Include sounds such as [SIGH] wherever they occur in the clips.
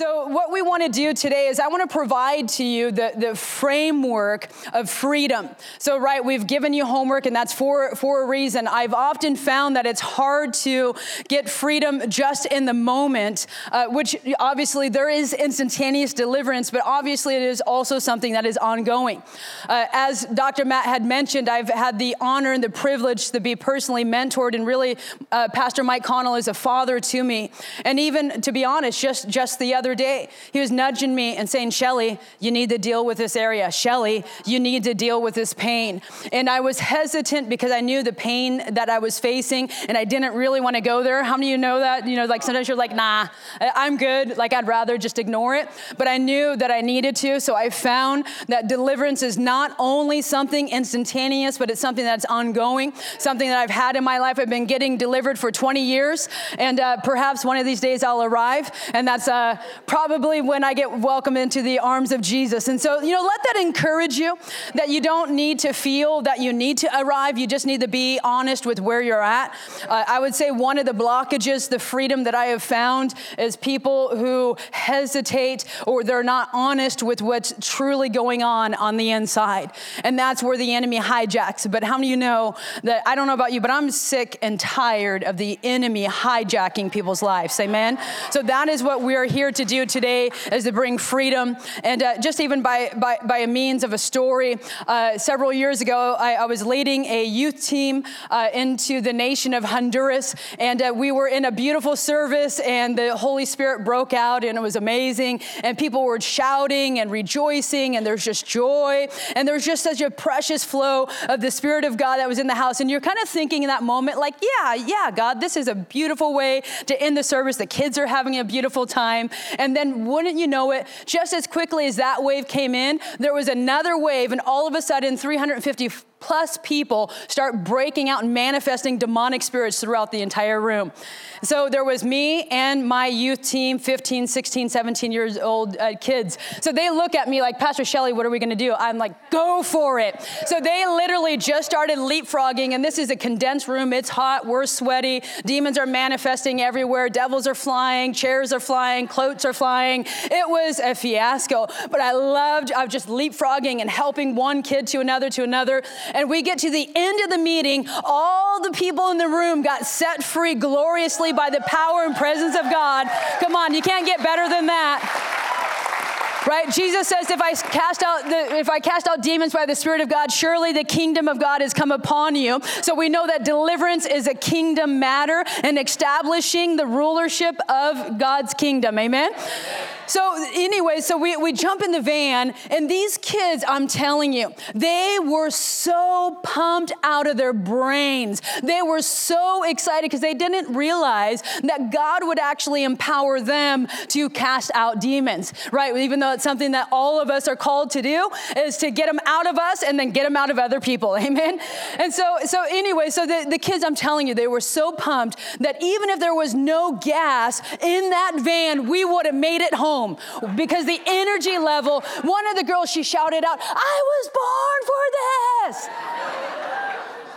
So, what we want to do today is I want to provide to you the, the framework of freedom. So, right, we've given you homework, and that's for, for a reason. I've often found that it's hard to get freedom just in the moment, uh, which obviously there is instantaneous deliverance, but obviously it is also something that is ongoing. Uh, as Dr. Matt had mentioned, I've had the honor and the privilege to be personally mentored, and really, uh, Pastor Mike Connell is a father to me. And even to be honest, just, just the other other day. He was nudging me and saying, Shelly, you need to deal with this area. Shelly, you need to deal with this pain. And I was hesitant because I knew the pain that I was facing and I didn't really want to go there. How many of you know that? You know, like sometimes you're like, nah, I'm good. Like I'd rather just ignore it. But I knew that I needed to. So I found that deliverance is not only something instantaneous, but it's something that's ongoing, something that I've had in my life. I've been getting delivered for 20 years. And uh, perhaps one of these days I'll arrive. And that's uh, probably when I get welcomed into the arms of Jesus. And so, you know, let that encourage you that you don't need to feel that you need to arrive. You just need to be honest with where you're at. Uh, I would say one of the blockages, the freedom that I have found is people who hesitate or they're not honest with what's truly going on on the inside. And that's where the enemy hijacks. But how many of you know that I don't know about you, but I'm sick and tired of the enemy hijacking people's lives. Amen. So that is what we're here to do today is to bring freedom. And uh, just even by, by, by a means of a story, uh, several years ago, I, I, was leading a youth team uh, into the nation of Honduras. And uh, we were in a beautiful service, and the Holy Spirit broke out, and it was amazing. And people were shouting and rejoicing, and there's just joy. And there's just such a precious flow of the Spirit of God that was in the house. And you're kind of thinking in that moment, like, yeah, yeah, God, this is a beautiful way to end the service. The kids are having a beautiful time. And then, wouldn't you know it, just as quickly as that wave came in, there was another wave, and all of a sudden, 350 plus people start breaking out and manifesting demonic spirits throughout the entire room. So there was me and my youth team, 15, 16, 17 years old uh, kids. So they look at me like, Pastor Shelley, what are we going to do? I'm like, go for it. So they literally just started leapfrogging, and this is a condensed room. It's hot, we're sweaty, demons are manifesting everywhere, devils are flying, chairs are flying, cloaks are flying. It was a fiasco, but I loved, I was just leapfrogging and helping one kid to another to another. And we get to the end of the meeting, all the people in the room got set free gloriously by the power and presence of God. Come on, you can't get better than that. Right? Jesus says if i cast out the, if i cast out demons by the spirit of god surely the kingdom of god has come upon you. So we know that deliverance is a kingdom matter and establishing the rulership of god's kingdom. Amen so, anyway, so we, we jump in the van, and these kids, I'm telling you, they were so pumped out of their brains. They were so excited because they didn't realize that God would actually empower them to cast out demons, right? Even though it's something that all of us are called to do, is to get them out of us and then get them out of other people. [LAUGHS] Amen. And so, so anyway, so the, the kids, I'm telling you, they were so pumped that even if there was no gas in that van, we would have made it home home because the energy level, one of the girls, she shouted out, I was born for this.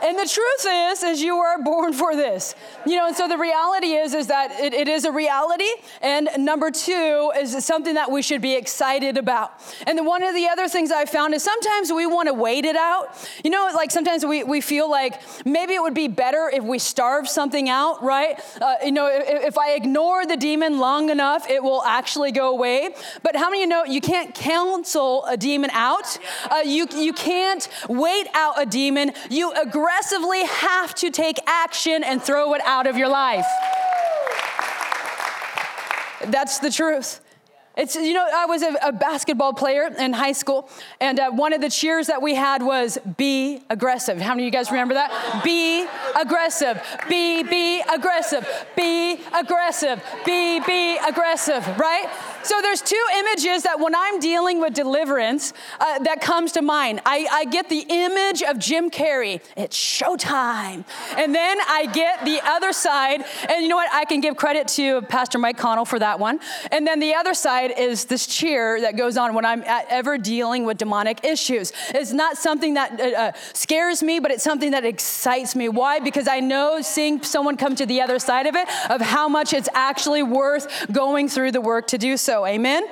And the truth is, is you were born for this. You know, and so the reality is, is that it, it is a reality. And number two is something that we should be excited about. And one of the other things I found is sometimes we want to wait it out. You know, like sometimes we, we feel like maybe it would be better if we starve something out, right? Uh, you know, if, if I ignore the demon long enough, it will actually go away. But how many of you know you can't counsel a demon out? Uh, you, you can't wait out a demon. You aggressively aggressively have to take action and throw it out of your life. That's the truth. It's, you know, I was a, a basketball player in high school, and uh, one of the cheers that we had was be aggressive. How many of you guys remember that? Be aggressive. Be, be aggressive. Be aggressive. Be, be aggressive, right? So there's two images that when I'm dealing with deliverance uh, that comes to mind. I, I get the image of Jim Carrey. It's showtime. And then I get the other side, and you know what? I can give credit to Pastor Mike Connell for that one. And then the other side, is this cheer that goes on when I'm ever dealing with demonic issues. It's not something that uh, uh, scares me, but it's something that excites me. Why? Because I know seeing someone come to the other side of it, of how much it's actually worth going through the work to do so. Amen?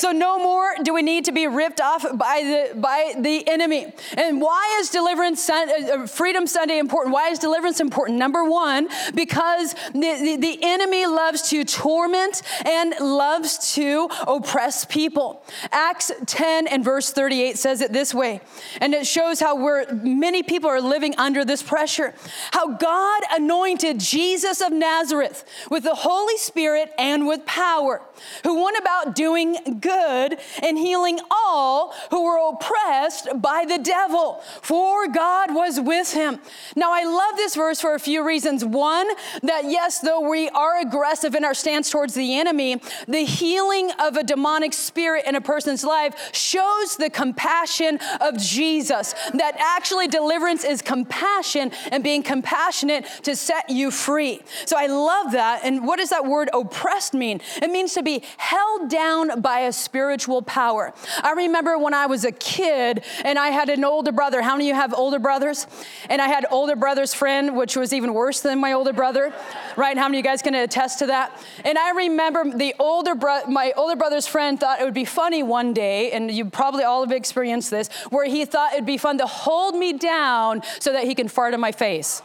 So no more do we need to be ripped off by the by the enemy. And why is deliverance uh, uh, Freedom Sunday important? Why is deliverance important? Number one, because the, the, the enemy loves to torment and loves to oppress people. Acts 10 and verse 38 says it this way, and it shows how we're many people are living under this pressure. How God anointed Jesus of Nazareth with the Holy Spirit and with power, who went about doing good and healing all who were oppressed by the devil, for God was with him. Now, I love this verse for a few reasons. One, that yes, though we are aggressive in our stance towards the enemy, the healing of a demonic spirit in a person's life shows the compassion of Jesus. That actually deliverance is compassion and being compassionate to set you free. So I love that. And what does that word oppressed mean? It means to be held down by a spiritual power. I remember when I was a kid and I had an older brother. How many of you have older brothers? And I had older brother's friend, which was even worse than my older brother, right? How many of you guys can attest to that? And I remember the older bro- my older brother's friend thought it would be funny one day, and you probably all have experienced this, where he thought it'd be fun to hold me down so that he can fart in my face.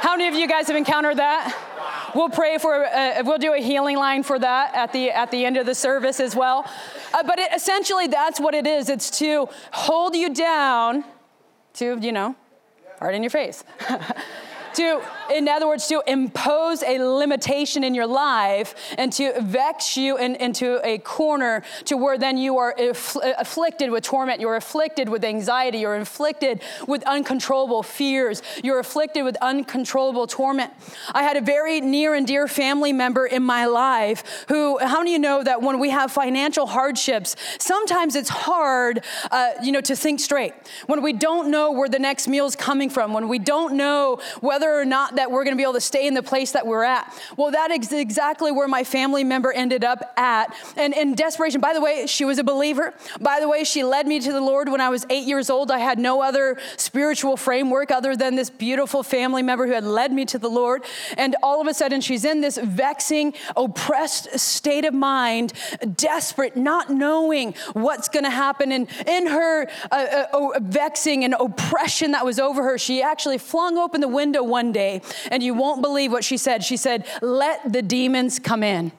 How many of you guys have encountered that? We'll pray for, uh, we'll do a healing line for that at the, at the end of the service as well. Uh, but it, essentially, that's what it is it's to hold you down to, you know, art in your face. [LAUGHS] to, in other words, to impose a limitation in your life and to vex you in, into a corner to where then you are afflicted with torment, you're afflicted with anxiety, you're afflicted with uncontrollable fears, you're afflicted with uncontrollable torment. I had a very near and dear family member in my life who, how many of you know that when we have financial hardships, sometimes it's hard, uh, you know, to think straight. When we don't know where the next meal is coming from, when we don't know whether whether or not that we're going to be able to stay in the place that we're at. Well, that is exactly where my family member ended up at. And in desperation, by the way, she was a believer. By the way, she led me to the Lord when I was eight years old. I had no other spiritual framework other than this beautiful family member who had led me to the Lord. And all of a sudden, she's in this vexing, oppressed state of mind, desperate, not knowing what's going to happen. And in her uh, uh, vexing and oppression that was over her, she actually flung open the window one day, and you won't believe what she said. She said, Let the demons come in.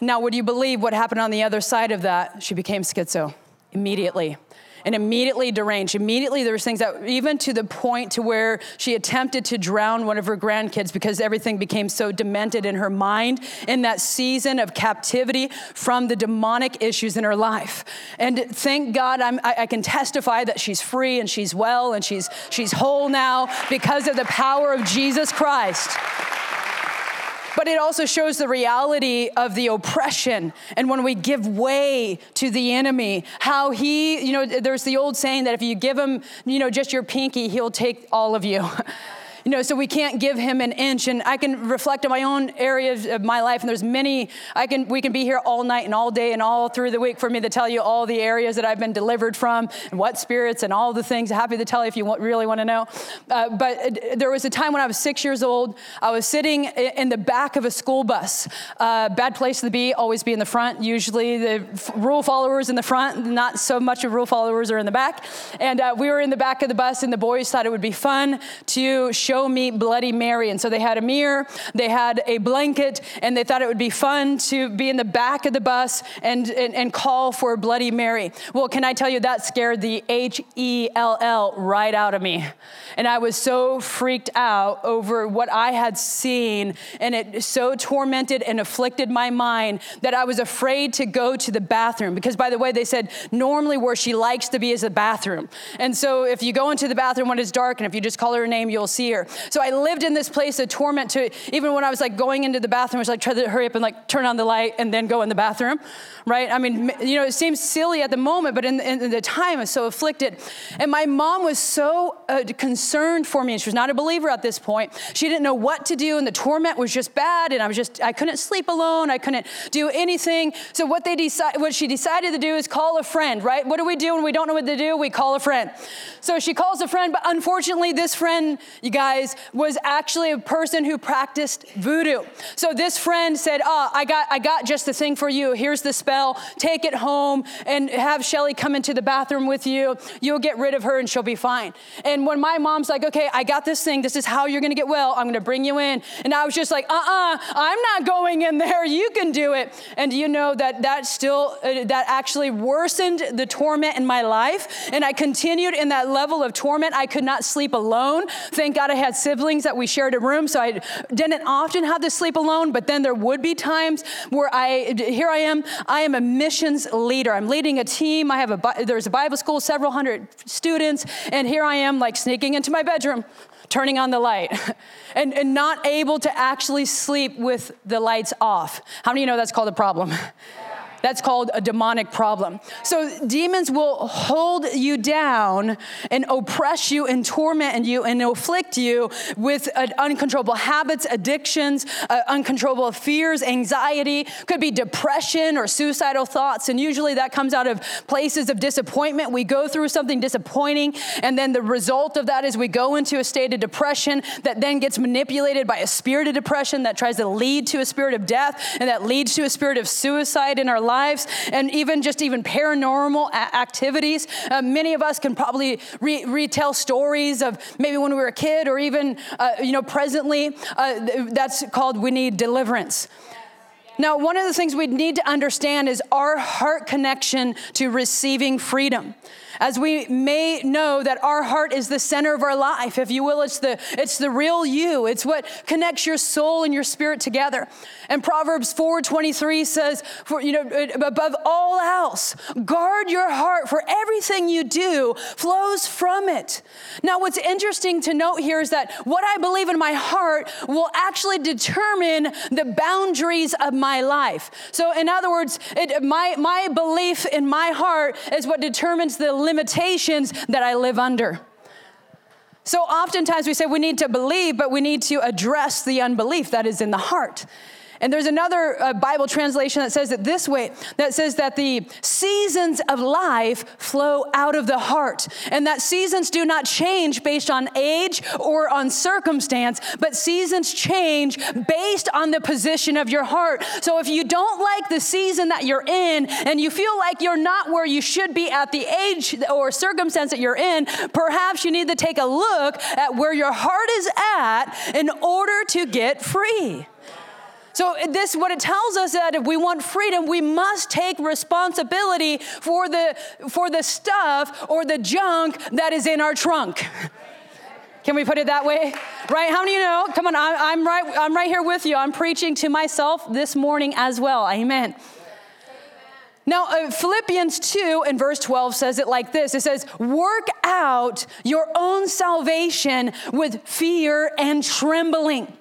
Now, would you believe what happened on the other side of that? She became schizo immediately and immediately deranged. Immediately, there was things that, even to the point to where she attempted to drown one of her grandkids because everything became so demented in her mind in that season of captivity from the demonic issues in her life. And thank God, I, I can testify that she's free and she's well and she's she's whole now because of the power of Jesus Christ but it also shows the reality of the oppression. And when we give way to the enemy, how he, you know, there's the old saying that if you give him, you know, just your pinky, he'll take all of you. [LAUGHS] You know, so we can't give him an inch. And I can reflect on my own areas of my life, and there's many. I can we can be here all night and all day and all through the week for me to tell you all the areas that I've been delivered from and what spirits and all the things. Happy to tell you if you really want to know. Uh, but uh, there was a time when I was six years old. I was sitting in the back of a school bus. Uh, bad place to be. Always be in the front. Usually the f- rule followers in the front. Not so much of rule followers are in the back. And uh, we were in the back of the bus, and the boys thought it would be fun to show me Bloody Mary. And so they had a mirror, they had a blanket, and they thought it would be fun to be in the back of the bus and, and, and call for Bloody Mary. Well, can I tell you, that scared the H E L L right out of me. And I was so freaked out over what I had seen, and it so tormented and afflicted my mind that I was afraid to go to the bathroom. Because, by the way, they said normally where she likes to be is the bathroom. And so if you go into the bathroom when it's dark, and if you just call her name, you'll see her. Here. So I lived in this place of torment to even when I was like going into the bathroom, I was like, try to hurry up and like turn on the light and then go in the bathroom, right? I mean, you know, it seems silly at the moment, but in, in the time, I was so afflicted. And my mom was so uh, concerned for me, and she was not a believer at this point. She didn't know what to do, and the torment was just bad, and I was just, I couldn't sleep alone. I couldn't do anything. So what they decide, what she decided to do is call a friend, right? What do we do when we don't know what to do? We call a friend. So she calls a friend, but unfortunately, this friend, you guys, was actually a person who practiced voodoo. So this friend said, "Ah, oh, I got, I got just the thing for you. Here's the spell. Take it home and have Shelly come into the bathroom with you. You'll get rid of her and she'll be fine." And when my mom's like, "Okay, I got this thing. This is how you're going to get well. I'm going to bring you in," and I was just like, "Uh-uh, I'm not going in there. You can do it." And you know that that still, uh, that actually worsened the torment in my life, and I continued in that level of torment. I could not sleep alone. Thank God I had siblings that we shared a room, so I didn't often have to sleep alone, but then there would be times where I, here I am, I am a missions leader. I'm leading a team. I have a, there's a Bible school, several hundred students, and here I am like sneaking into my bedroom, turning on the light [LAUGHS] and, and not able to actually sleep with the lights off. How many of you know that's called a problem? [LAUGHS] That's called a demonic problem. So demons will hold you down and oppress you and torment you and afflict you with uh, uncontrollable habits, addictions, uh, uncontrollable fears, anxiety, could be depression or suicidal thoughts. And usually that comes out of places of disappointment. We go through something disappointing, and then the result of that is we go into a state of depression that then gets manipulated by a spirit of depression that tries to lead to a spirit of death and that leads to a spirit of suicide in our lives and even just even paranormal activities. Uh, many of us can probably re- retell stories of maybe when we were a kid or even, uh, you know, presently. Uh, that's called we need deliverance. Now, one of the things we need to understand is our heart connection to receiving freedom as we may know that our heart is the center of our life. If you will it's the it's the real you. It's what connects your soul and your spirit together. And proverbs 4.23 says for you know above all else guard your heart for everything you do flows from it. Now what's interesting to note here is that what i believe in my heart will actually determine the boundaries of my life. So in other words it, my, my belief in my heart is what determines the limitations that I live under. So oftentimes we say we need to believe, but we need to address the unbelief that is in the heart. And there's another uh, Bible translation that says it this way that says that the seasons of life flow out of the heart, and that seasons do not change based on age or on circumstance, but seasons change based on the position of your heart. So if you don't like the season that you're in and you feel like you're not where you should be at the age or circumstance that you're in, perhaps you need to take a look at where your heart is at in order to get free. So this what it tells us that if we want freedom, we must take responsibility for the for the stuff or the junk that is in our trunk. Can we put it that way? Right? How of you know? Come on, I, am right. I'm right here with you. I'm preaching to myself this morning as well. Amen. Now, uh, Philippians 2 and verse 12 says it like this it says, Work out your own salvation with fear and trembling.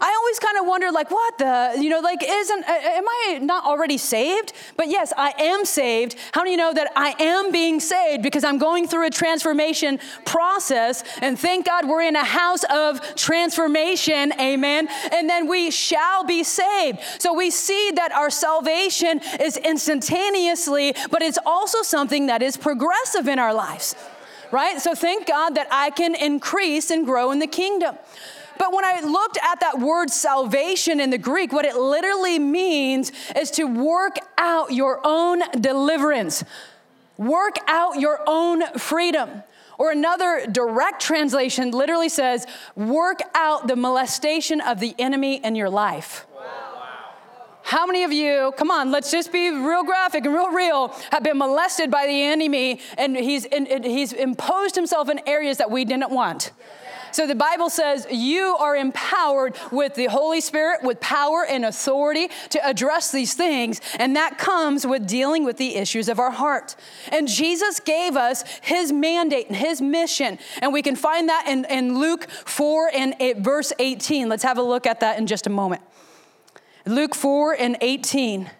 I always kind of wonder, like, what the, you know, like, isn't, am I not already saved? But yes, I am saved. How do you know that I am being saved? Because I'm going through a transformation process. And thank God we're in a house of transformation. Amen. And then we shall be saved. So we see that our salvation is instantaneously, but it's also something that is progressive in our lives right? So thank God that I can increase and grow in the kingdom. But when I looked at that word salvation in the Greek, what it literally means is to work out your own deliverance, work out your own freedom. Or another direct translation literally says, work out the molestation of the enemy in your life. How many of you, come on, let's just be real graphic and real real, have been molested by the enemy and he's, he's imposed himself in areas that we didn't want? So the Bible says you are empowered with the Holy Spirit, with power and authority to address these things. And that comes with dealing with the issues of our heart. And Jesus gave us his mandate and his mission. And we can find that in, in Luke 4 and 8, verse 18. Let's have a look at that in just a moment. Luke 4 and 18.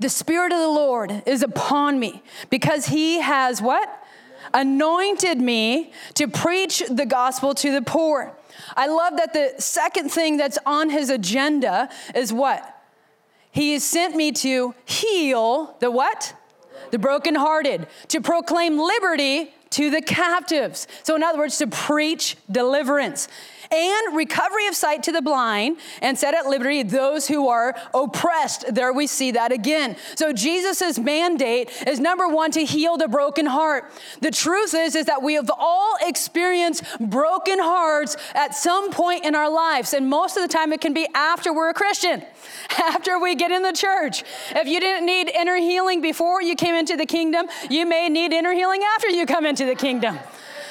The Spirit of the Lord is upon me because he has what? Anointed me to preach the gospel to the poor. I love that the second thing that's on his agenda is what? He has sent me to heal the what? The brokenhearted, to proclaim liberty to the captives. So, in other words, to preach deliverance and recovery of sight to the blind, and set at liberty those who are oppressed. There we see that again. So Jesus' mandate is number one to heal the broken heart. The truth is, is that we have all experienced broken hearts at some point in our lives, and most of the time it can be after we're a Christian, [LAUGHS] after we get in the church. If you didn't need inner healing before you came into the kingdom, you may need inner healing after you come into the kingdom.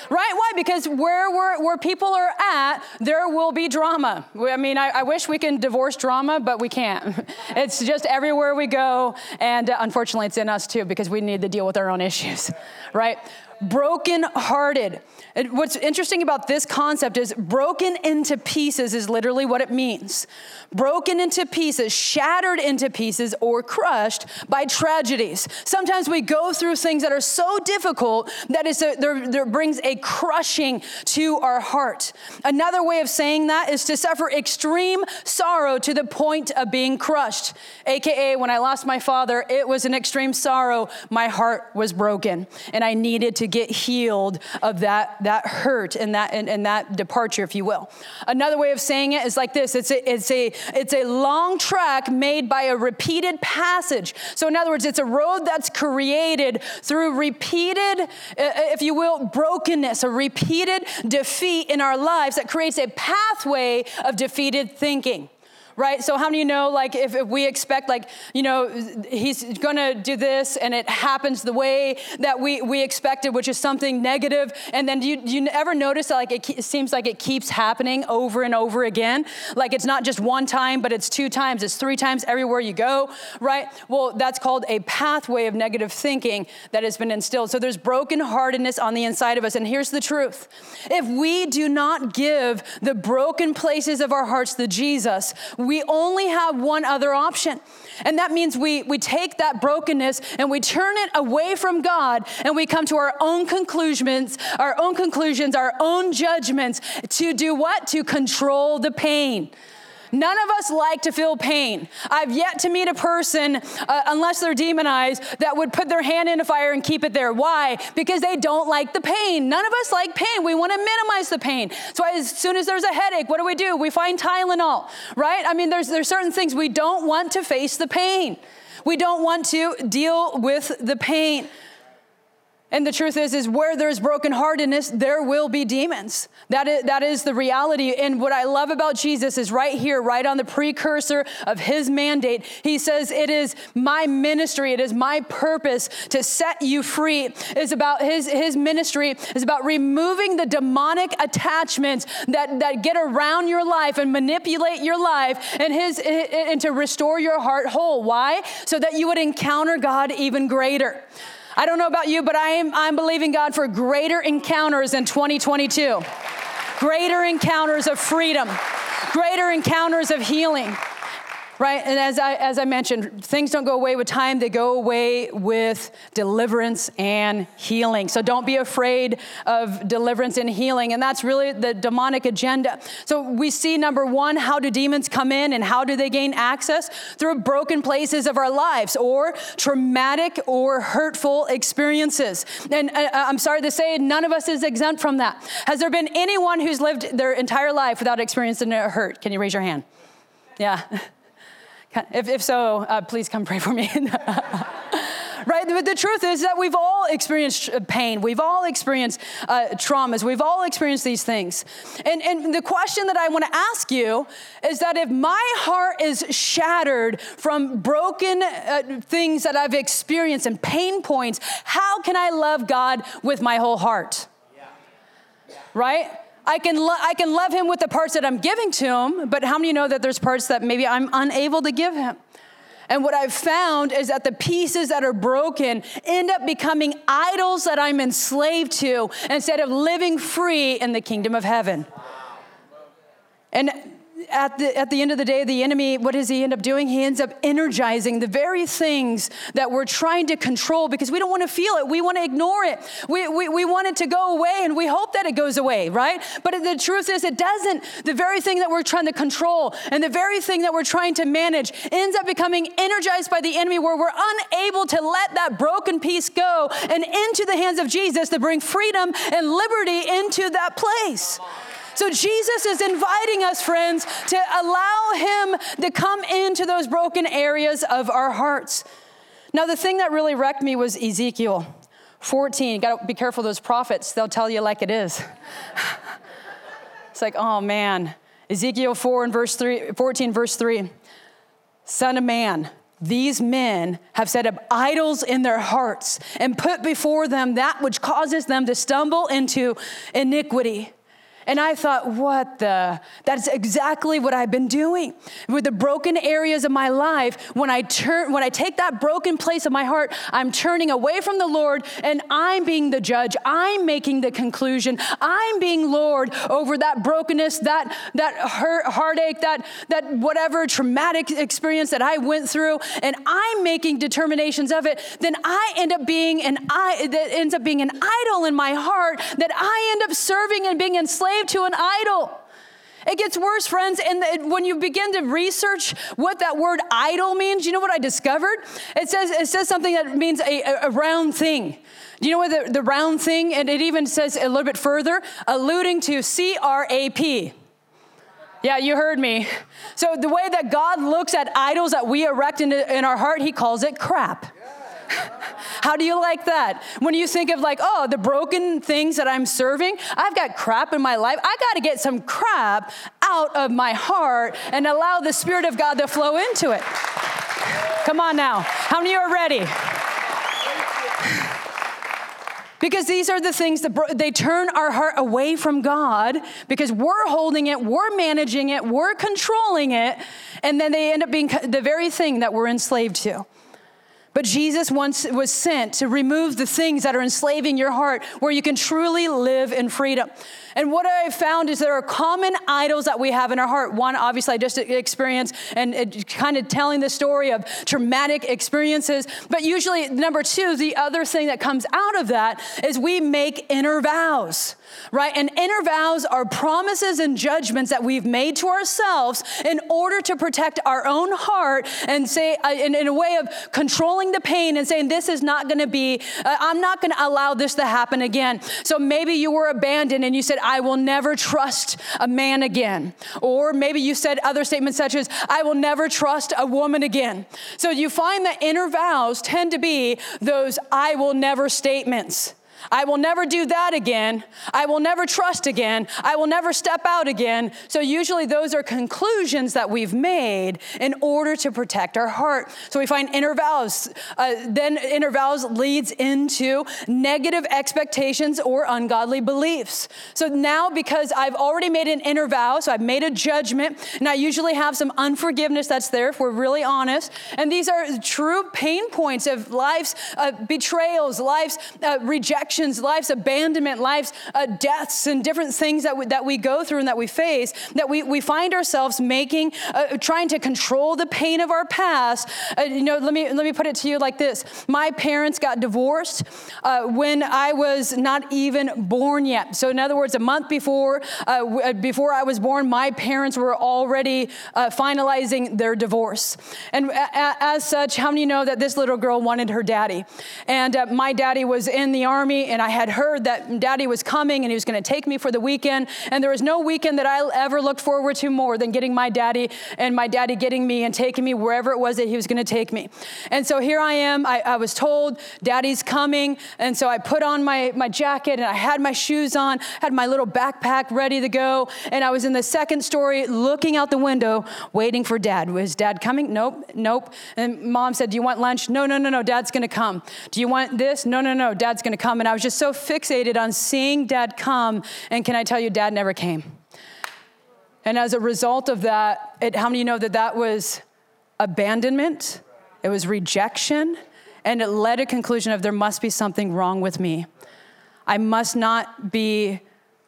Right? Why? Because where, where, where people are at, there will be drama. I mean, I, I wish we can divorce drama, but we can't. [LAUGHS] It's just everywhere we go. And uh, unfortunately, it's in us too, because we need to deal with our own issues, [LAUGHS] right? broken hearted. What's interesting about this concept is broken into pieces is literally what it means. Broken into pieces, shattered into pieces, or crushed by tragedies. Sometimes we go through things that are so difficult that it's a, there, there brings a crushing to our heart. Another way of saying that is to suffer extreme sorrow to the point of being crushed. AKA, when I lost my father, it was an extreme sorrow. My heart was broken, and I needed to get healed of that, that hurt and that, and, and that departure, if you will. Another way of saying it is like this it's a, it's, a, it's a long track made by a repeated passage. So, in other words, it's a road that's created through repeated, if you will, brokenness, a repeated defeat in our lives that creates a pathway of defeated thinking right? So how many you know, like, if, if we expect, like, you know, he's gonna do this and it happens the way that we, we expected, which is something negative, and then do you, do you ever notice that, like, it, it seems like it keeps happening over and over again? Like, it's not just one time, but it's two times, it's three times everywhere you go, right? Well, that's called a pathway of negative thinking that has been instilled. So there's brokenheartedness on the inside of us, and here's the truth. If we do not give the broken places of our hearts to Jesus, we only have one other option. And that means we, we take that brokenness and we turn it away from God and we come to our own conclusions, our own conclusions, our own judgments to do what? To control the pain. None of us like to feel pain. I've yet to meet a person, uh, unless they're demonized, that would put their hand in a fire and keep it there. Why? Because they don't like the pain. None of us like pain. We want to minimize the pain. So as soon as there's a headache, what do we do? We find Tylenol, right? I mean, there's, there's certain things we don't want to face the pain. We don't want to deal with the pain. And the truth is, is where there's brokenheartedness, there will be demons. That is, that is the reality. And what I love about Jesus is right here, right on the precursor of his mandate. He says, It is my ministry, it is my purpose to set you free. It's about his, his ministry is about removing the demonic attachments that, that get around your life and manipulate your life and his and to restore your heart whole. Why? So that you would encounter God even greater. I don't know about you, but I am I'm believing God for greater encounters in 2022. Greater encounters of freedom, greater encounters of healing right? And as I, as I mentioned, things don't go away with time, they go away with deliverance and healing. So don't be afraid of deliverance and healing. And that's really the demonic agenda. So we see number one, how do demons come in and how do they gain access? Through broken places of our lives or traumatic or hurtful experiences. And uh, uh, I'm sorry to say, none of us is exempt from that. Has there been anyone who's lived their entire life without experiencing a hurt? Can you raise your hand? Yeah. [LAUGHS] If, if so, uh, please come pray for me. [LAUGHS] right? But the truth is that we've all experienced pain. We've all experienced uh, traumas. We've all experienced these things. And, and the question that I want to ask you is that if my heart is shattered from broken uh, things that I've experienced and pain points, how can I love God with my whole heart? right? I can, lo- I can love him with the parts that I'm giving to him, but how many know that there's parts that maybe I'm unable to give him? And what I've found is that the pieces that are broken end up becoming idols that I'm enslaved to instead of living free in the kingdom of heaven. And at the, at the end of the day, the enemy, what does he end up doing? He ends up energizing the very things that we're trying to control because we don't want to feel it. We want to ignore it. We, we, we want it to go away and we hope that it goes away, right? But the truth is, it doesn't. The very thing that we're trying to control and the very thing that we're trying to manage ends up becoming energized by the enemy where we're unable to let that broken piece go and into the hands of Jesus to bring freedom and liberty into that place. So Jesus is inviting us, friends, to allow Him to come into those broken areas of our hearts. Now, the thing that really wrecked me was Ezekiel 14. You gotta be careful, those prophets, they'll tell you like it is. [LAUGHS] it's like, oh man. Ezekiel 4 and verse 3, 14, verse 3. Son of man, these men have set up idols in their hearts and put before them that which causes them to stumble into iniquity. And I thought, what the? That's exactly what I've been doing. With the broken areas of my life, when I turn, when I take that broken place of my heart, I'm turning away from the Lord and I'm being the judge. I'm making the conclusion. I'm being Lord over that brokenness, that, that hurt, heartache, that, that whatever traumatic experience that I went through, and I'm making determinations of it, then I end up being an I that ends up being an idol in my heart that I end up serving and being enslaved slave to an idol. It gets worse, friends. And when you begin to research what that word idol means, you know what I discovered? It says, it says something that means a, a round thing. Do you know what the, the round thing? And it even says a little bit further, alluding to C R A P. Yeah, you heard me. So, the way that God looks at idols that we erect in, in our heart, He calls it crap. [LAUGHS] How do you like that? When you think of like, oh, the broken things that I'm serving, I've got crap in my life. I got to get some crap out of my heart and allow the Spirit of God to flow into it. Come on now. How many are ready? Because these are the things that they turn our heart away from God because we're holding it, we're managing it, we're controlling it, and then they end up being the very thing that we're enslaved to. But Jesus once was sent to remove the things that are enslaving your heart where you can truly live in freedom. And what I found is there are common idols that we have in our heart. One, obviously, I just experienced and kind of telling the story of traumatic experiences. But usually, number two, the other thing that comes out of that is we make inner vows right? And inner vows are promises and judgments that we've made to ourselves in order to protect our own heart and say, uh, in, in, a way of controlling the pain and saying, this is not gonna be, uh, I'm not gonna allow this to happen again. So maybe you were abandoned and you said, I will never trust a man again. Or maybe you said other statements such as, I will never trust a woman again. So you find that inner vows tend to be those I will never statements. I will never do that again. I will never trust again. I will never step out again. So, usually, those are conclusions that we've made in order to protect our heart. So, we find inner vows. Uh, then, inner vows leads into negative expectations or ungodly beliefs. So, now because I've already made an inner vow, so I've made a judgment, and I usually have some unforgiveness that's there if we're really honest. And these are true pain points of life's uh, betrayals, life's uh, rejection rejections, life's abandonment, life's uh, deaths, and different things that we, that we go through and that we face, that we, we find ourselves making, uh, trying to control the pain of our past. Uh, you know, let me, let me put it to you like this My parents got divorced uh, when I was not even born yet. So, in other words, a month before, uh, uh, before I was born, my parents were already finalizing their divorce. And a- as such, how many know that this little girl wanted her daddy? And my daddy was in the army and I had heard that daddy was coming and he was going to take me for the weekend. And there was no weekend that I ever looked forward to more than getting my daddy and my daddy getting me and taking me wherever it was that he was going to take me. And so here I am. I, I was told daddy's coming. And so I put on my, my jacket and I had my shoes on, had my little backpack ready to go. And I was in the second story looking out the window, waiting for dad. Was dad coming? Nope, nope. And mom said, Do you want lunch? No, no, no, no. Dad's going to come. Do you want this? No, no, no. Dad's going to come. And I was just so fixated on seeing dad come. And can I tell you, dad never came. And as a result of that, it, how many know that that was abandonment? It was rejection. And it led a conclusion of there must be something wrong with me. I must not be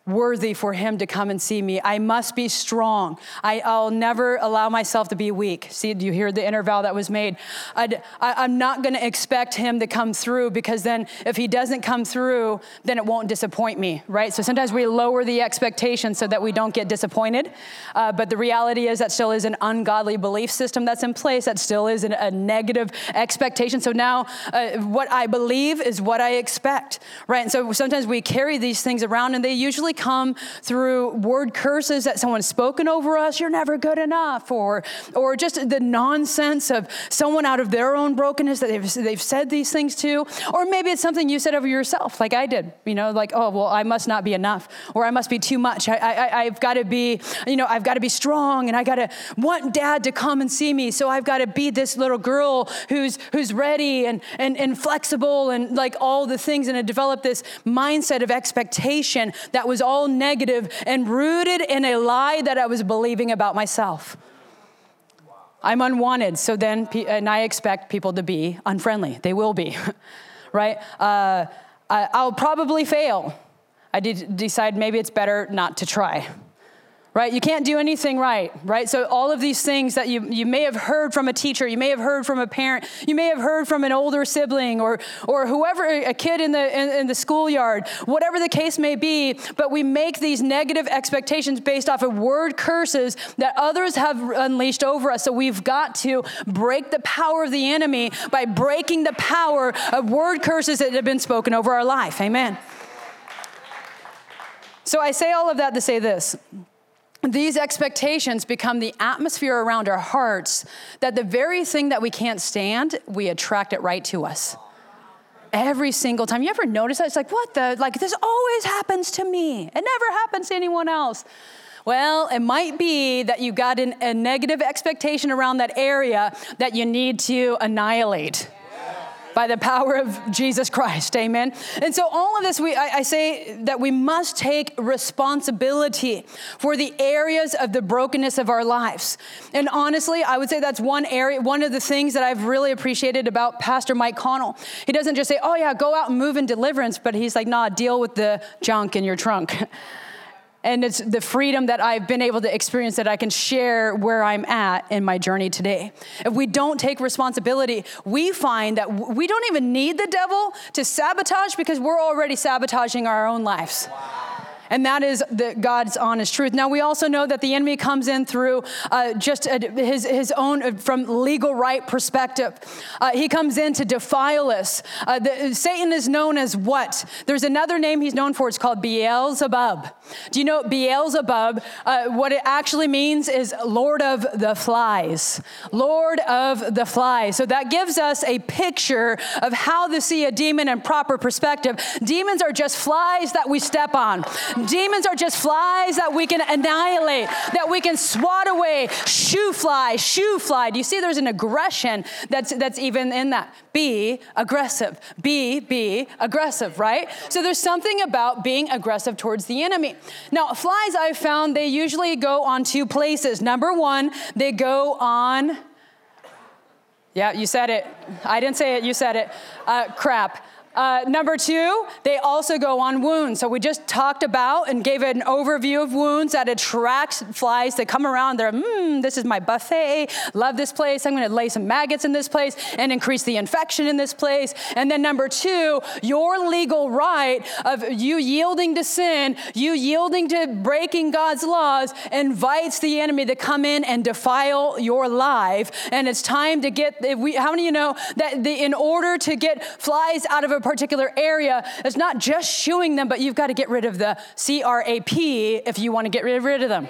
worthy for him to come and see me. I must be strong. I, will never allow myself to be weak. See, do you hear the inner vow that was made? i am not going to expect him to come through because then if he doesn't come through, then it won't disappoint me, right? So sometimes we lower the expectation so that we don't get disappointed. Uh, but the reality is that still is an ungodly belief system that's in place. That still is an, a negative expectation. So now uh, what I believe is what I expect, right? And so sometimes we carry these things around and they usually come through word curses that someone's spoken over us, you're never good enough, or, or just the nonsense of someone out of their own brokenness that they've, they've said these things to. Or maybe it's something you said over yourself, like I did, you know, like, oh, well, I must not be enough, or I must be too much. I, I, I've got to be, you know, I've got to be strong, and I got to want dad to come and see me. So I've got to be this little girl who's, who's ready and, and, and flexible and like all the things, and to develop this mindset of expectation that was all negative and rooted in a lie that I was believing about myself. I'm unwanted, so then, and I expect people to be unfriendly. They will be, [LAUGHS] right? Uh, I'll probably fail. I did decide maybe it's better not to try right? You can't do anything right, right? So, all of these things that you, you may have heard from a teacher, you may have heard from a parent, you may have heard from an older sibling or, or whoever, a kid in the, in, in the schoolyard, whatever the case may be, but we make these negative expectations based off of word curses that others have unleashed over us. So, we've got to break the power of the enemy by breaking the power of word curses that have been spoken over our life. Amen. So, I say all of that to say this these expectations become the atmosphere around our hearts that the very thing that we can't stand, we attract it right to us. Every single time. You ever notice that? It's like, what the? Like, this always happens to me. It never happens to anyone else. Well, it might be that you got an, a negative expectation around that area that you need to annihilate by the power of Jesus Christ. Amen. And so, all of this, we, I, I, say that we must take responsibility for the areas of the brokenness of our lives. And honestly, I would say that's one area, one of the things that I've really appreciated about Pastor Mike Connell. He doesn't just say, oh, yeah, go out and move in deliverance, but he's like, nah, deal with the junk in your trunk. [LAUGHS] And it's the freedom that I've been able to experience that I can share where I'm at in my journey today. If we don't take responsibility, we find that we don't even need the devil to sabotage because we're already sabotaging our own lives. Wow. And that is the, God's honest truth. Now, we also know that the enemy comes in through uh, just a, his, his own, uh, from legal right perspective. Uh, he comes in to defile us. Uh, the, Satan is known as what? There's another name he's known for. It's called Beelzebub. Do you know Beelzebub? Uh, what it actually means is Lord of the Flies. Lord of the Flies. So that gives us a picture of how to see a demon in proper perspective. Demons are just flies that we step on. Demons are just flies that we can annihilate, that we can swat away. Shoo fly, shoo fly. Do you see there's an aggression that's, that's even in that? Be aggressive. Be, be aggressive, right? So there's something about being aggressive towards the enemy. Now, flies I've found, they usually go on two places. Number one, they go on, yeah, you said it. I didn't say it, you said it. Uh, crap. Uh, number two, they also go on wounds. So we just talked about and gave an overview of wounds that attracts flies that come around. They're, hmm, this is my buffet. Love this place. I'm going to lay some maggots in this place and increase the infection in this place. And then number two, your legal right of you yielding to sin, you yielding to breaking God's laws, invites the enemy to come in and defile your life. And it's time to get. We, how many of you know that the, in order to get flies out of a particular area, it's not just shooing them, but you've got to get rid of the CRAP if you want to get rid of them.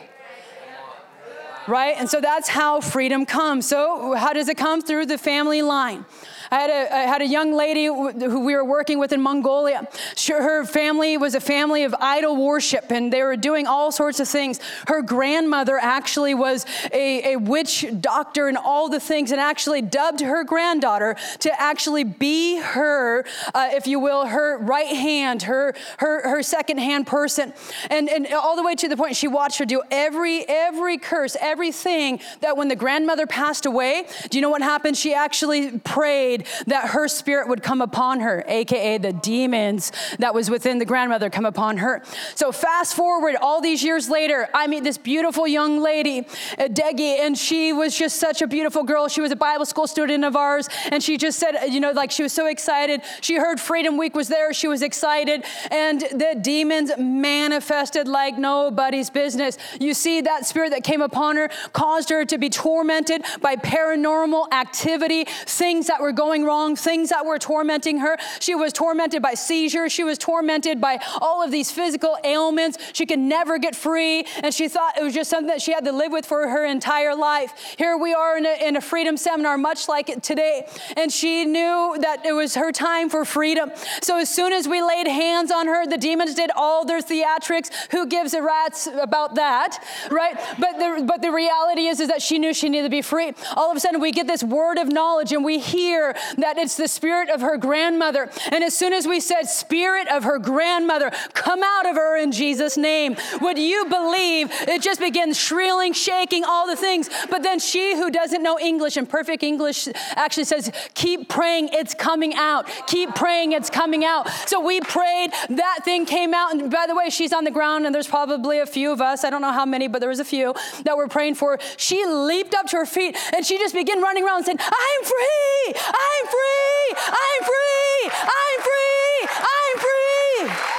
Right? And so that's how freedom comes. So, how does it come? Through the family line. I had a, I had a young lady who we were working with in Mongolia. She, her family was a family of idol worship, and they were doing all sorts of things. Her grandmother actually was a, a witch doctor and all the things, and actually dubbed her granddaughter to actually be her, uh, if you will, her right hand, her her her second hand person, and and all the way to the point she watched her do every every curse, everything that when the grandmother passed away, do you know what happened? She actually prayed that her spirit would come upon her, aka the demons that was within the grandmother come upon her. So fast forward all these years later, I meet this beautiful young lady, uh, Deggy, and she was just such a beautiful girl. She was a Bible school student of ours, and she just said, you know, like she was so excited. She heard Freedom Week was there. She was excited, and the demons manifested like nobody's business. You see, that spirit that came upon her caused her to be tormented by paranormal activity, things that were going wrong, things that were tormenting her. She was tormented by seizures. She was tormented by all of these physical ailments. She could never get free, and she thought it was just something that she had to live with for her entire life. Here we are in a, in a freedom seminar, much like it today, and she knew that it was her time for freedom. So as soon as we laid hands on her, the demons did all their theatrics. Who gives a rat's about that, right? But the, but the reality is, is that she knew she needed to be free. All of a sudden, we get this word of knowledge and we hear that it's the spirit of her grandmother. And as soon as we said, Spirit of her grandmother, come out of her in Jesus' name, would you believe it just begins shrilling, shaking, all the things? But then she who doesn't know English and perfect English actually says, Keep praying, it's coming out. Keep praying, it's coming out. So we prayed, that thing came out. And by the way, she's on the ground, and there's probably a few of us, I don't know how many, but there was a few that were praying for. She leaped up to her feet and she just began running around saying, I'm free, I'm free, I'm free, I'm free, I'm free.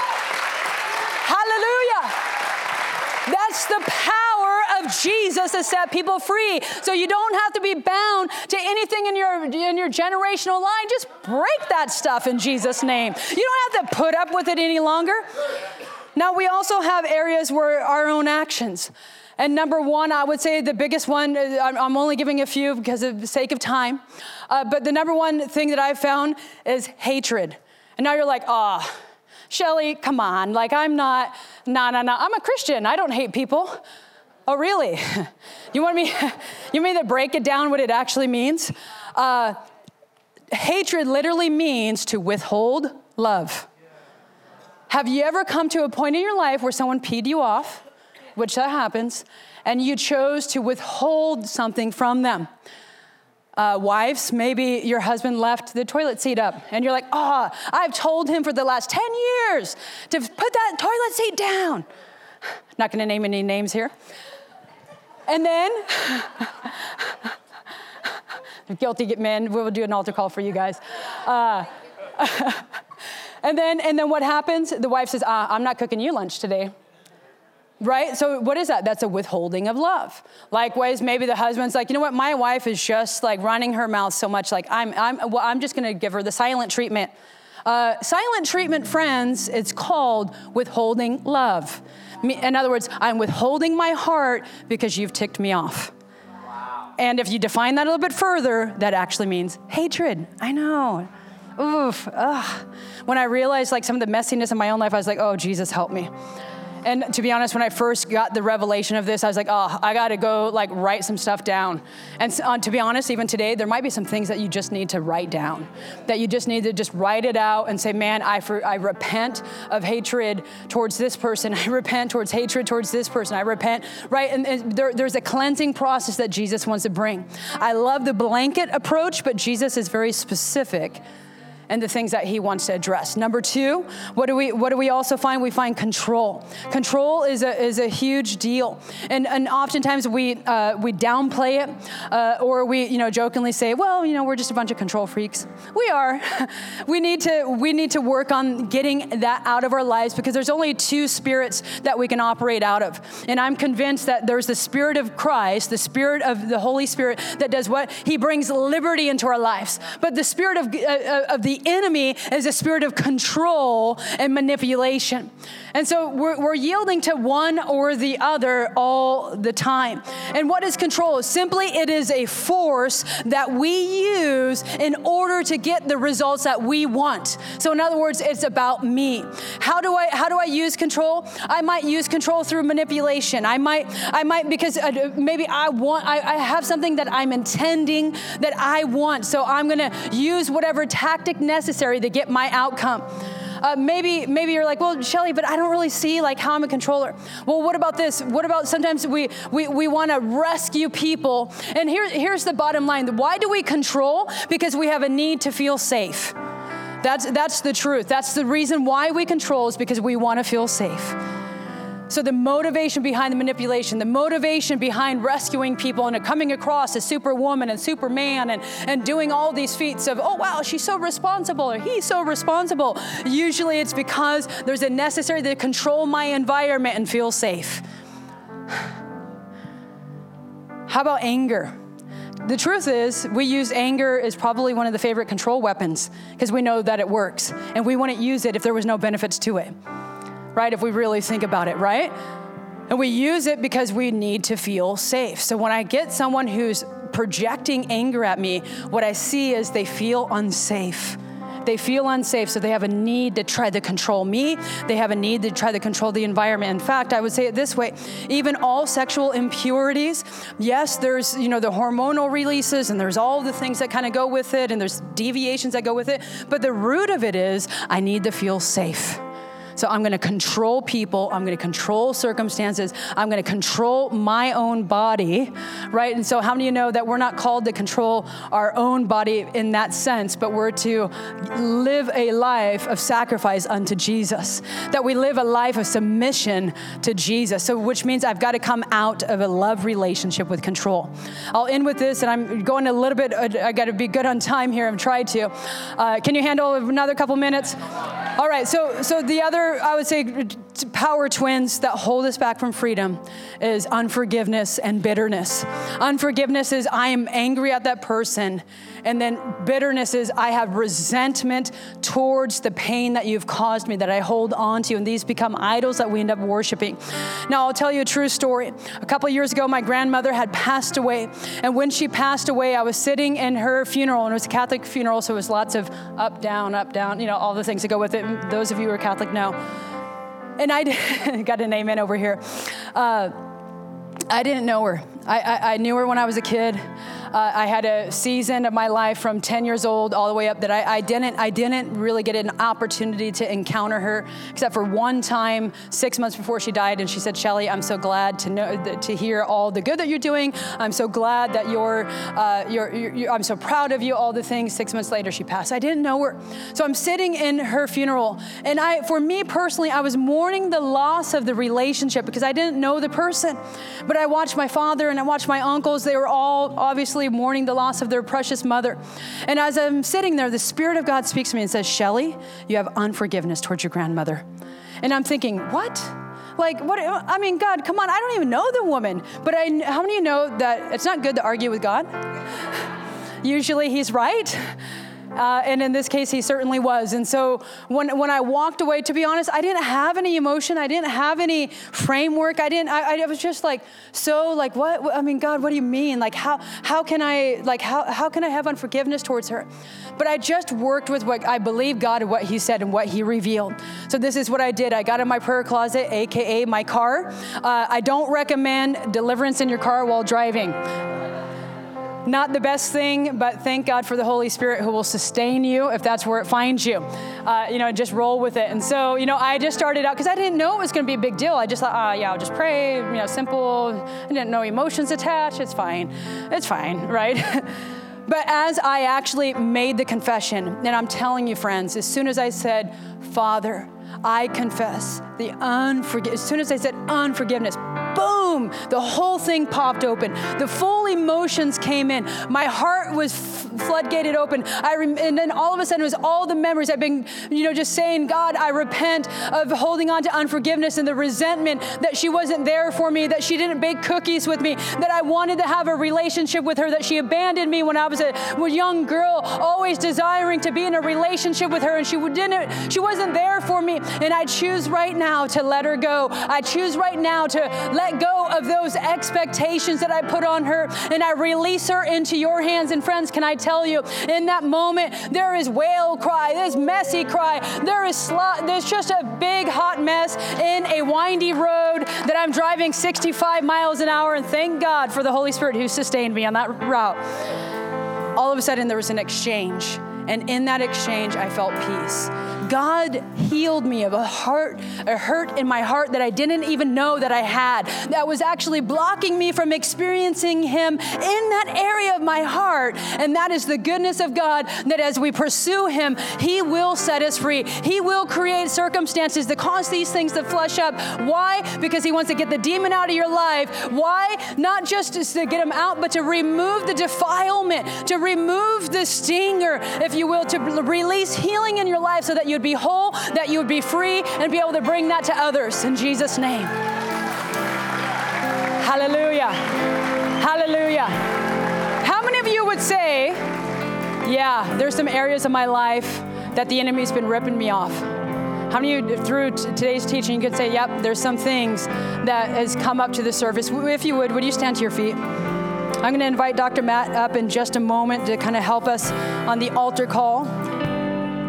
Hallelujah. That's the power of Jesus to set people free. So you don't have to be bound to anything in your in your generational line. Just break that stuff in Jesus' name. You don't have to put up with it any longer. Now we also have areas where our own actions. And number one, I would say the biggest one, uh, I'm only giving a few because of the sake of time, uh, but the number one thing that I've found is hatred. And now you're like, ah, oh, Shelly, come on. Like, I'm not, no, no, no. I'm a Christian. I don't hate people. Oh, really? [LAUGHS] you want me, [LAUGHS] you want me to break it down what it actually means? Uh, hatred literally means to withhold love. Have you ever come to a point in your life where someone peed you off? Which that happens, and you chose to withhold something from them. Uh, wives, maybe your husband left the toilet seat up, and you're like, oh, I've told him for the last 10 years to put that toilet seat down. [SIGHS] Not gonna name any names here. And then, [LAUGHS] guilty get men, we'll do an altar call for you guys. Uh, [LAUGHS] and then, and then what happens? The wife says, uh, I'm not cooking you lunch today right? So what is that? That's a withholding of love. Likewise, maybe the husband's like, you know what? My wife is just like running her mouth so much. Like I'm, I'm, well, I'm just going to give her the silent treatment. Uh, silent treatment, friends, it's called withholding love. In other words, I'm withholding my heart because you've ticked me off. And if you define that a little bit further, that actually means hatred. I know. Oof. Ugh. When I realized like some of the messiness in my own life, I was like, oh, Jesus, help me. And to be honest, when I first got the revelation of this, I was like, oh, I got to go like write some stuff down. And uh, to be honest, even today, there might be some things that you just need to write down, that you just need to just write it out and say, man, I, for, I repent of hatred towards this person. [LAUGHS] I repent towards hatred towards this person. I repent, right? And, and there, there's a cleansing process that Jesus wants to bring. I love the blanket approach, but Jesus is very specific and the things that he wants to address. Number two, what do we what do we also find? We find control. Control is a is a huge deal, and and oftentimes we uh, we downplay it, uh, or we you know jokingly say, well, you know, we're just a bunch of control freaks. We are. [LAUGHS] we need to we need to work on getting that out of our lives because there's only two spirits that we can operate out of, and I'm convinced that there's the spirit of Christ, the spirit of the Holy Spirit that does what he brings liberty into our lives, but the spirit of uh, of the the enemy is a spirit of control and manipulation. And so we're, we're yielding to one or the other all the time. And what is control? Simply, it is a force that we use in order to get the results that we want. So, in other words, it's about me. How do I how do I use control? I might use control through manipulation. I might I might because uh, maybe I want I, I have something that I'm intending that I want. So I'm going to use whatever tactic necessary to get my outcome. Uh, maybe maybe you're like, well, Shelly, but I don't really see like how I'm a controller. Well, what about this? What about sometimes we we, we want to rescue people? And here, here's the bottom line: Why do we control? Because we have a need to feel safe. That's that's the truth. That's the reason why we control is because we want to feel safe. So, the motivation behind the manipulation, the motivation behind rescuing people and coming across as superwoman and superman and, and doing all these feats of, oh, wow, she's so responsible or he's so responsible. Usually it's because there's a necessary to control my environment and feel safe. [SIGHS] How about anger? The truth is, we use anger as probably one of the favorite control weapons because we know that it works and we wouldn't use it if there was no benefits to it right? If we really think about it, right? And we use it because we need to feel safe. So when I get someone who's projecting anger at me, what I see is they feel unsafe. They feel unsafe, so they have a need to try to control me. They have a need to try to control the environment. In fact, I would say it this way even all sexual impurities, yes, there's, you know, the hormonal releases and there's all the things that kind of go with it and there's deviations that go with it. But the root of it is I need to feel safe. So I'm going to control people. I'm going to control circumstances. I'm going to control my own body, right? And so, how many of you know that we're not called to control our own body in that sense, but we're to live a life of sacrifice unto Jesus? That we live a life of submission to Jesus. So, which means I've got to come out of a love relationship with control. I'll end with this, and I'm going a little bit, I got to be good on time here. I'm trying to. Uh, can you handle another couple minutes? All right, so, so the other I would say, power twins that hold us back from freedom is unforgiveness and bitterness. Unforgiveness is I am angry at that person. And then bitterness is I have resentment towards the pain that you've caused me that I hold on to. And these become idols that we end up worshiping. Now, I'll tell you a true story. A couple years ago, my grandmother had passed away. And when she passed away, I was sitting in her funeral, and it was a Catholic funeral, so it was lots of up, down, up, down, you know, all the things that go with it. those of you who are Catholic know. And I [LAUGHS] got an amen over here. Uh, I didn't know her. I, I, I, knew her when I was a kid. Uh, I had a season of my life from 10 years old all the way up that I, I, didn't I didn't really get an opportunity to encounter her except for one time six months before she died and she said Shelly I'm so glad to know to hear all the good that you're doing. I'm so glad that you're, uh, you're, you're I'm so proud of you all the things. Six months later she passed. I didn't know her. So I'm sitting in her funeral and I for me personally I was mourning the loss of the relationship because I didn't know the person. But I watched my father and I watched my uncles. They were all obviously mourning the loss of their precious mother. And as I'm sitting there, the Spirit of God speaks to me and says, Shelly, you have unforgiveness towards your grandmother. And I'm thinking, what? Like, what? I mean, God, come on, I don't even know the woman. But I, how many of you know that it's not good to argue with God? Usually he's right. Uh, and in this case, he certainly was. And so when, when I walked away, to be honest, I didn't have any emotion. I didn't have any framework. I didn't, I, I was just like, so like, what, I mean, God, what do you mean? Like, how, how can I, like, how, how can I have unforgiveness towards her? But I just worked with what I believe God and what he said and what he revealed. So this is what I did. I got in my prayer closet, AKA my car. Uh, I don't recommend deliverance in your car while driving. Not the best thing, but thank God for the Holy Spirit who will sustain you if that's where it finds you. Uh, you know, just roll with it. And so, you know, I just started out because I didn't know it was going to be a big deal. I just thought, ah, yeah, I'll just pray, you know, simple. I didn't know emotions attached. It's fine. It's fine, [LAUGHS] right? [LAUGHS] but as I actually made the confession, and I'm telling you, friends, as soon as I said, Father, I confess the unforgiveness, as soon as I said unforgiveness, boom, the whole thing popped open. The full emotions came in. My heart was floodgated open. I rem- and then all of a sudden it was all the memories. I've been, you know, just saying, God, I repent of holding on to unforgiveness and the resentment that she wasn't there for me, that she didn't bake cookies with me, that I wanted to have a relationship with her, that she abandoned me when I was a young girl, always desiring to be in a relationship with her, and she didn't, she wasn't there for me. And I choose right now to let her go. I choose right now to let go of those expectations that I put on her, and I release her into your hands. And friends, can I tell you, in that moment, there is wail cry, there's messy cry, there is slut, there's just a big hot mess in a windy road that I'm driving 65 miles an hour, and thank God for the Holy Spirit who sustained me on that route. All of a sudden, there was an exchange, and in that exchange, I felt peace. God healed me of a heart, a hurt in my heart that I didn't even know that I had, that was actually blocking me from experiencing Him in that area of my heart. And that is the goodness of God that as we pursue Him, He will set us free. He will create circumstances that cause these things to flush up. Why? Because He wants to get the demon out of your life. Why? Not just to get him out, but to remove the defilement, to remove the stinger, if you will, to release healing in your life so that you'd be whole, that you would be free, and be able to bring that to others in Jesus' name. Hallelujah. Hallelujah. How many of you would say, yeah, there's some areas of my life that the enemy's been ripping me off? How many of you, through t- today's teaching, you could say, yep, there's some things that has come up to the surface? If you would, would you stand to your feet? I'm going to invite Dr. Matt up in just a moment to kind of help us on the altar call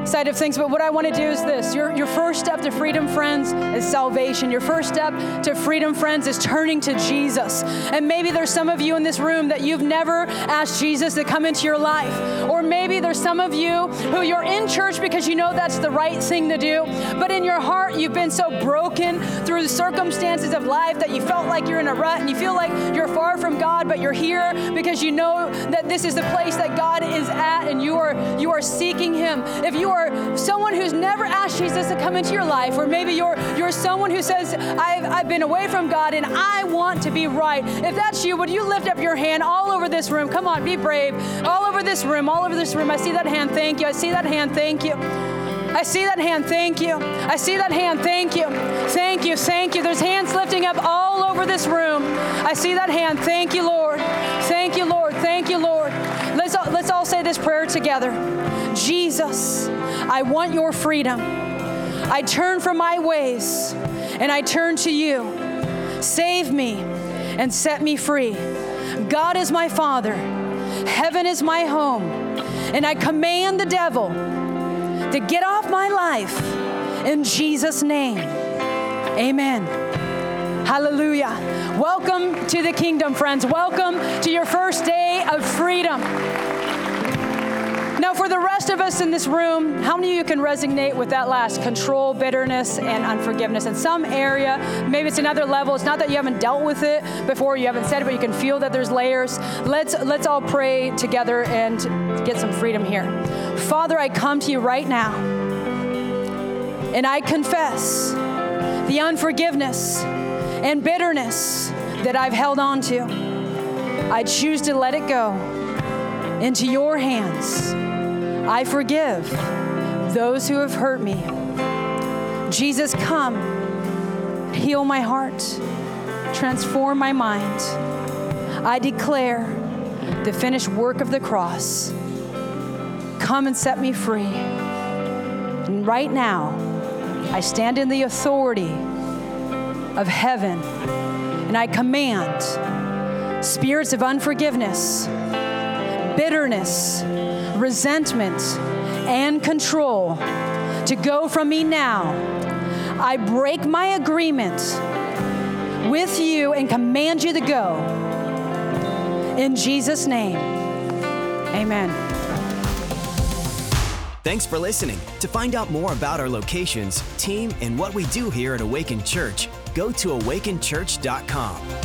side of things. But what I want to do is this your, your first step to freedom, friends, is salvation. Your first step to freedom, friends, is turning to Jesus. And maybe there's some of you in this room that you've never asked Jesus to come into your life. Or maybe there's some of you who you're in church because you know that's the right thing to do. But in your heart, you've been so broken through the circumstances of life that you felt like you're in a rut and you feel like you're far from God, but you're here because you know that this is the place that God is at and you are you are seeking him. If you are someone who's never asked Jesus to come into your life, or maybe you're, you're someone who says, I've, I've been away from God and I want to be right. If that's you, would you lift up your hand all over this room? Come on, be brave. All over this room, all over this room. I see that hand. Thank you. I see that hand. Thank you. I see that hand. Thank you. I see that hand. Thank you. Thank you. Thank you. There's hands lifting up all over this room. I see that hand. Thank you, Lord. Thank you, Lord. Thank you, Lord. Let's all, let's all say this prayer together. Jesus, I want your freedom. I turn from my ways and I turn to you. Save me and set me free. God is my Father, heaven is my home, and I command the devil to get off my life in Jesus' name. Amen. Hallelujah. Welcome to the kingdom, friends. Welcome to your first day of freedom. Now, for the rest of us in this room, how many of you can resonate with that last control, bitterness, and unforgiveness? In some area, maybe it's another level. It's not that you haven't dealt with it before, you haven't said it, but you can feel that there's layers. Let's let's all pray together and get some freedom here. Father, I come to you right now, and I confess the unforgiveness and bitterness that I've held on to. I choose to let it go into your hands. I forgive those who have hurt me. Jesus, come, heal my heart, transform my mind. I declare the finished work of the cross. Come and set me free. And right now, I stand in the authority of heaven and I command spirits of unforgiveness, bitterness, resentment, and control to go from me now. I break my agreement with you and command you to go. In Jesus' name, amen. Thanks for listening. To find out more about our locations, team, and what we do here at Awaken Church, go to awakenchurch.com.